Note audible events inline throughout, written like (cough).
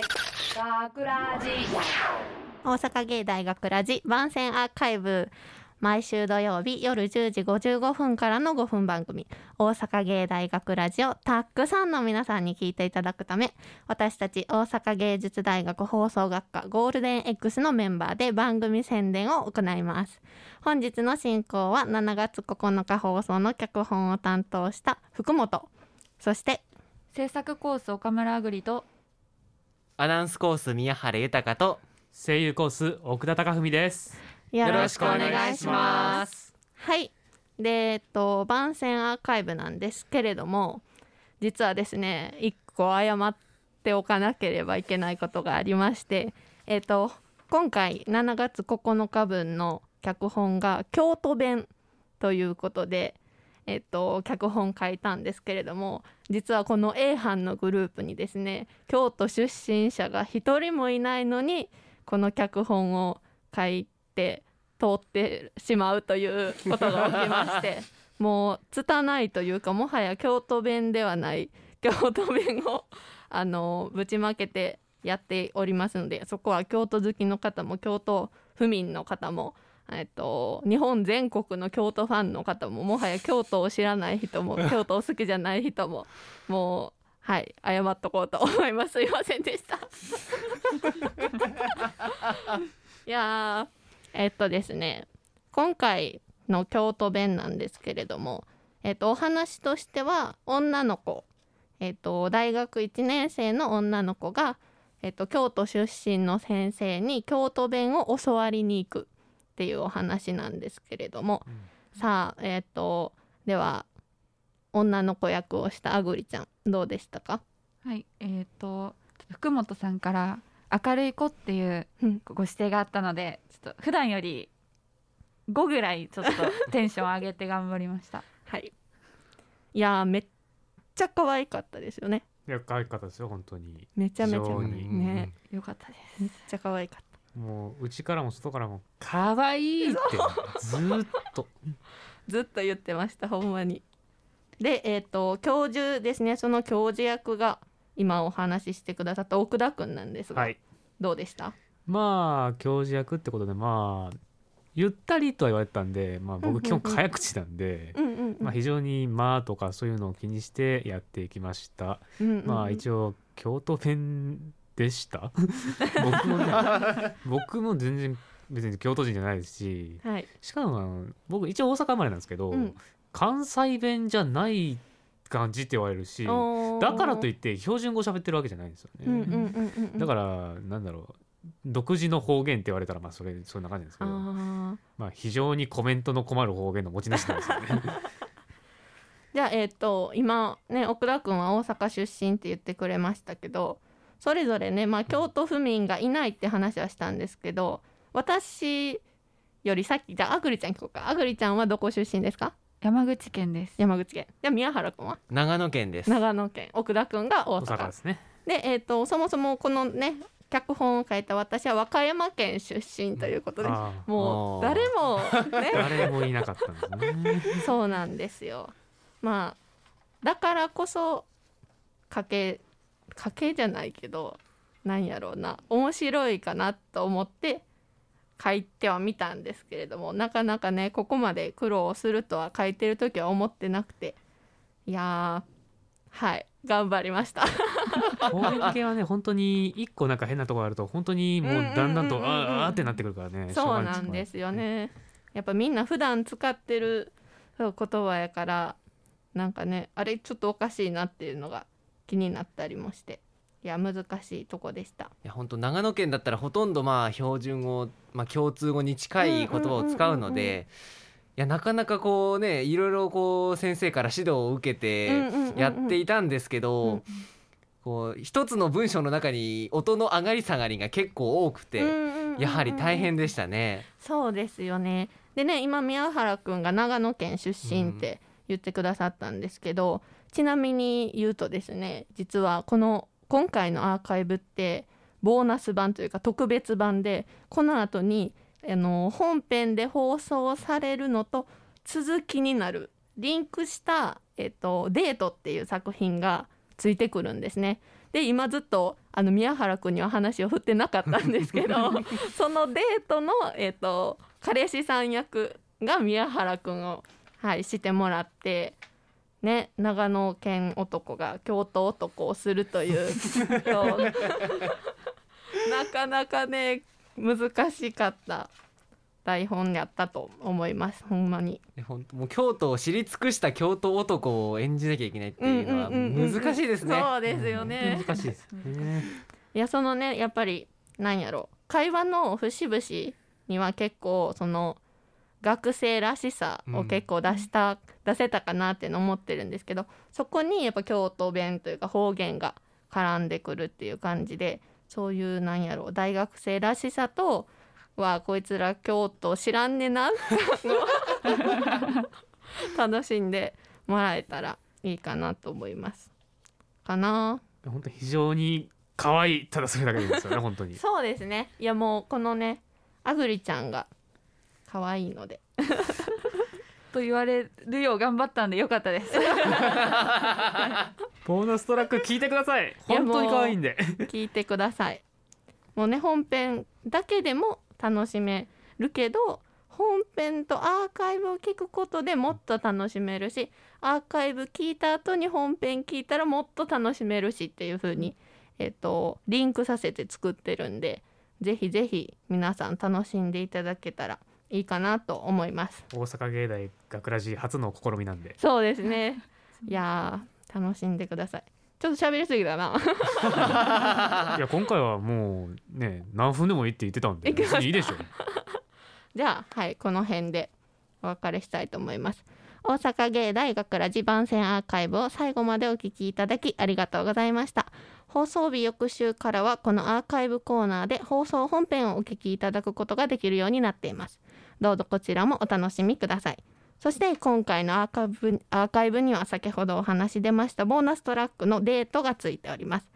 学ラジ。大阪芸大学ラジ番宣アーカイブ。毎週土曜日夜10時55分からの5分番組。大阪芸大学ラジをたくさんの皆さんに聞いていただくため私たち大阪芸術大学放送学科ゴールデン X のメンバーで番組宣伝を行います。本日の進行は7月9日放送の脚本を担当した福本。そして制作コース岡村あぐりとアナウンスコース宮原豊と声優コース奥田貴文です。よよろしくお願いします。はい。で、えっと、番宣アーカイブなんですけれども、実はですね、一個謝っておかなければいけないことがありまして、えっと、今回7月9日分の脚本が京都弁ということで、えっと、脚本書いたんですけれども実はこの A 班のグループにですね京都出身者が一人もいないのにこの脚本を書いて通ってしまうということが起きまして (laughs) もう拙いというかもはや京都弁ではない京都弁をあのぶちまけてやっておりますのでそこは京都好きの方も京都府民の方も、えっと、日本全国の京都ファンの方ももはや京都を知らない人も (laughs) 京都を好きじゃない人ももうはい謝っとこうと思いますすいませんでした。(laughs) いやーえっとですね今回の京都弁なんですけれども、えっと、お話としては女の子、えっと、大学1年生の女の子が、えっと、京都出身の先生に京都弁を教わりに行くっていうお話なんですけれども、さあえっとでは女の子役をしたあぐりちゃんどうでしたか？はいえっ、と福本さんから明るい子っていううん。ご指定があったのでちょっと普段より5ぐらいちょっとテンション上げて頑張りました。(laughs) はい。いやーめっちゃ可愛かったですよね。いや可愛かったですよ本当に。めちゃめちゃね。よかったです。めっちゃ可愛かったもう内からも外からも可愛いってずーっと。(laughs) ずっと言ってましたほんまに。でえっ、と教授ですね。その教授役が今お話ししてくださった奥田くんなんですが、はい。どうでした？まあ教授役ってことでまあゆったりとは言われてたんで、まあ、僕基本早口なんで、まあ、非常に「まあ」とかそういうのを気にしてやっていきました、うんうんうん。まあ一応京都弁でした？(laughs) 僕もね僕も全然別に京都人じゃないですしはい。しかもあの僕一応大阪生まれなんですけど、うん。関西弁じゃない感じって言われるしだからといって標準語喋ってるわけじゃないんですよね、だからなんだろう独自の方言って言われたらまあそれそんな感じですけどあまあ非常にコメントの困る方言の持ち主なんですよね。ー (laughs) (laughs) じゃあえっ、と今ね奥田くんは大阪出身って言ってくれましたけどそれぞれね、まあ、京都府民がいないって話はしたんですけど私よりさっきじゃああぐりちゃん聞こうか。あぐりちゃんはどこ出身ですか？山口県です。山口県。じゃあ宮原くんは？長野県です。長野県。奥田くんが大大阪阪ですね。で、えー、とそもそもこのね脚本を書いた私は和歌山県出身ということで、あああー。もう誰もね。(laughs) 誰もいなかったんですね。そうなんですよ。まあだからこそ賭け賭けじゃないけどなんやろうな面白いかなと思って書いてはみたんですけれどもなかなかねここまで苦労するとは書いてる時は思ってなくていやーはい頑張りました。方言系はね本当に一個なんか変なところあると本当にもうだんだんとあーあーってなってくるからね。そうなんですよね。やっぱみんな普段使ってる言葉やからなんかねあれちょっとおかしいなっていうのが気になったりもして。いや難しいとこでした。いや本当長野県だったらほとんどまあ標準語、まあ、共通語に近い言葉を使うのでいやなかなかこうねいろいろこう先生から指導を受けてやっていたんですけど、うんこう一つの文章の中に音の上がり下がりが結構多くて、やはり大変でしたね。そうですよね。でね今宮原くんが長野県出身って言ってくださったんですけど、ちなみに言うとですね実はこの今回のアーカイブってボーナス版というか特別版でこの後にあの本編で放送されるのと続きになるリンクした、えっと「デート」っていう作品がついてくるんですね。で今ずっとあの宮原君には話を振ってなかったんですけど (laughs) そのデートの、えーと、彼氏さん役が宮原君を、はい、してもらって。ね、長野県男が京都男をするという (laughs) (laughs) なかなかね難しかった台本やったと思いますほんまに。本当もう京都を知り尽くした京都男を演じなきゃいけないっていうのは難しいですね、そうですよね、難しいですね。いやそのねやっぱりなんやろ会話の節々には結構その学生らしさを結構出した、うん、出せたかなって思ってるんですけどそこにやっぱ京都弁というか方言が絡んでくるっていう感じでそういうなんやろう大学生らしさとはこいつら京都知らんねな (laughs) 楽しんでもらえたらいいかなと思います。かな？本当非常に可愛いただそれだけですよね本当に。(laughs) そうですね。いやもうこのねあぐりちゃんが可愛いので。(laughs) と言われるよう頑張ったんでよかったです。(laughs) ボーナストラック聞いてください。本当に可愛いんで。聞いてください。もうね本編だけでも楽しめるけど本編とアーカイブを聞くことでもっと楽しめるしアーカイブ聞いた後に本編聞いたらもっと楽しめるしっていう風にえっとリンクさせて作ってるんでぜひぜひ皆さん楽しんでいただけたらいいかなと思います。大阪芸大学ラジ初の試みなんで。そうですね。いや楽しんでください。ちょっと喋りすぎだな。(laughs) いや今回はもうね何分でもいいって言ってたんでいいでしょ (laughs) じゃあはいこの辺でお別れしたいと思います。大阪芸大学ラジ番宣アーカイブを最後までお聞きいただきありがとうございました。放送日翌週からはこのアーカイブコーナーで放送本編をお聞きいただくことができるようになっていますどうぞこちらもお楽しみくださいそして今回のアーカイブアーカイブには先ほどお話出ましたボーナストラックのデートがついております。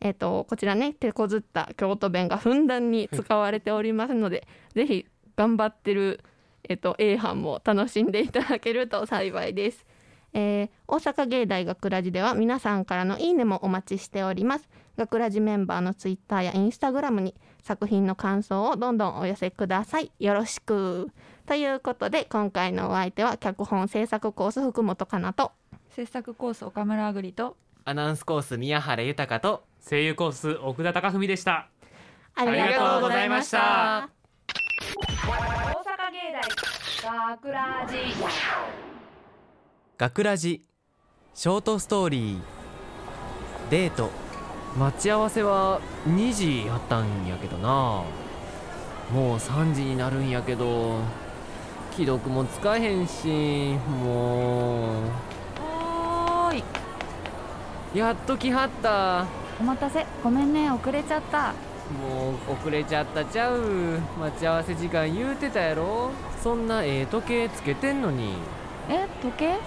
えっ、ー、とこちらね手こずった京都弁がふんだんに使われておりますのでぜひ頑張ってるえっ、ー、と A 班も楽しんでいただけると幸いです。えー、大阪芸大学ラジでは皆さんからのいいねもお待ちしております。学ラジメンバーのツイッターやインスタグラムに作品の感想をどんどんお寄せください。よろしく。ということで今回のお相手は脚本制作コース福本かなと。制作コース岡村あぐりとアナウンスコース宮原豊と声優コース奥田貴文でした。ありがとうございました。大阪芸大学ラジ。学ラジショートストーリーデート待ち合わせは2時やったんやけどな。もう3時になるんやけど既読もつかへんしもう。おーい。やっと来はった。お待たせ。ごめんね遅れちゃった。もう遅れちゃったちゃう。待ち合わせ時間言うてたやろ。そんなええ時計つけてんのに。え時計？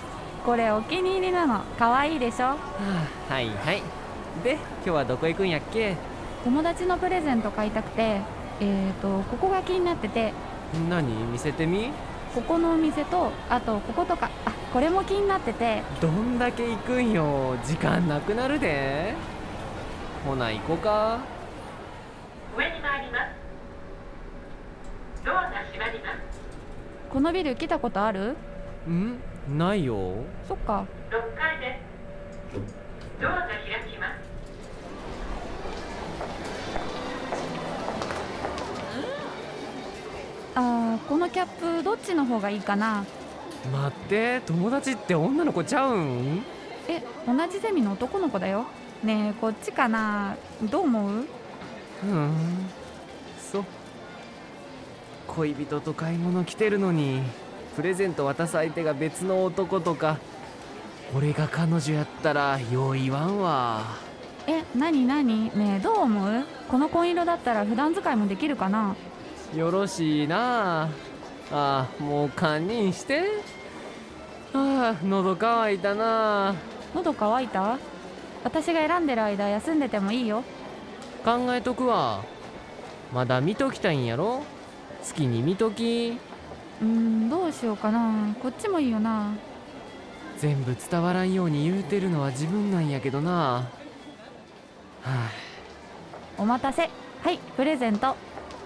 これお気に入りなの。可愛いでしょ、はあ、はいはいで今日はどこ行くんやっけ？友達のプレゼント買いたくてえーとここが気になってて。何？見せてみ？ここのお店とあとこことかあこれも気になってて。どんだけ行くんよ？時間なくなるで。ほな行こうか。上に参ります。ドアが閉まります。このビル来たことある？ん？ないよ。そっか。6階です。ドアが開きますあーこのキャップどっちの方がいいかな？待って友達って女の子ちゃうん？え同じゼミの男の子だよ。ねえこっちかな？どう思う？うん。そう。恋人と買い物来てるのにプレゼント渡す相手が別の男とか俺が彼女やったらよう言わんわ。えなになに？ねえどう思う？この紺色だったら普段使いもできるかな？よろしいなあ。あもう堪忍して。ああ喉乾いたな。喉乾いた？私が選んでる間休んでてもいいよ。考えとくわ。まだ見ときたいんやろ？好きに見とき。うんどうしようかな。こっちもいいよな。全部伝わらんように言うてるのは自分なんやけどな。はお待たせ。はいプレゼント。あ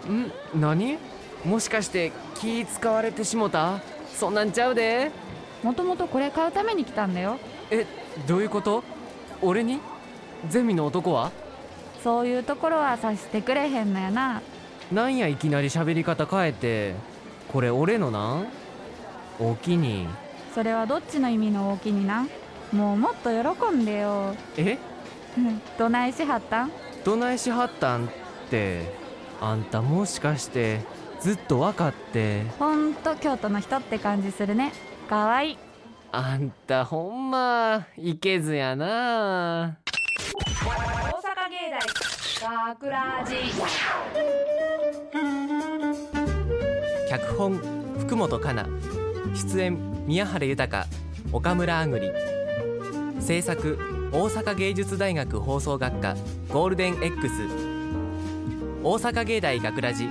ん？何？もしかして気使われてしもた？そんなんちゃうで。もともとこれ買うために来たんだよ。えどういうこと？俺に？ゼミの男は？そういうところは察してくれへんのやな。なんやいきなり喋り方変えてこれ俺のな？んおきに。それはどっちの意味の大きになん？もうもっと喜んでよ。え？うん。どないしはったん？どないしはったんってあんたもしかしてずっと分かって。ほんと京都の人って感じするね。かわいい。あんたほんまいけずやな。大阪芸大学ラジ脚本福本香奈出演宮原豊。岡村あぐり。制作大阪芸術大学放送学科ゴールデン X 大阪芸大学ラジ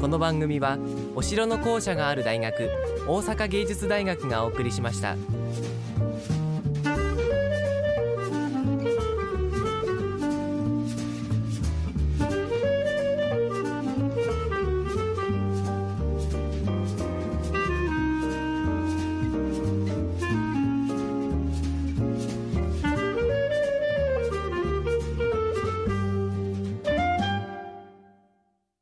この番組はお城の校舎がある大学大阪芸術大学がお送りしました。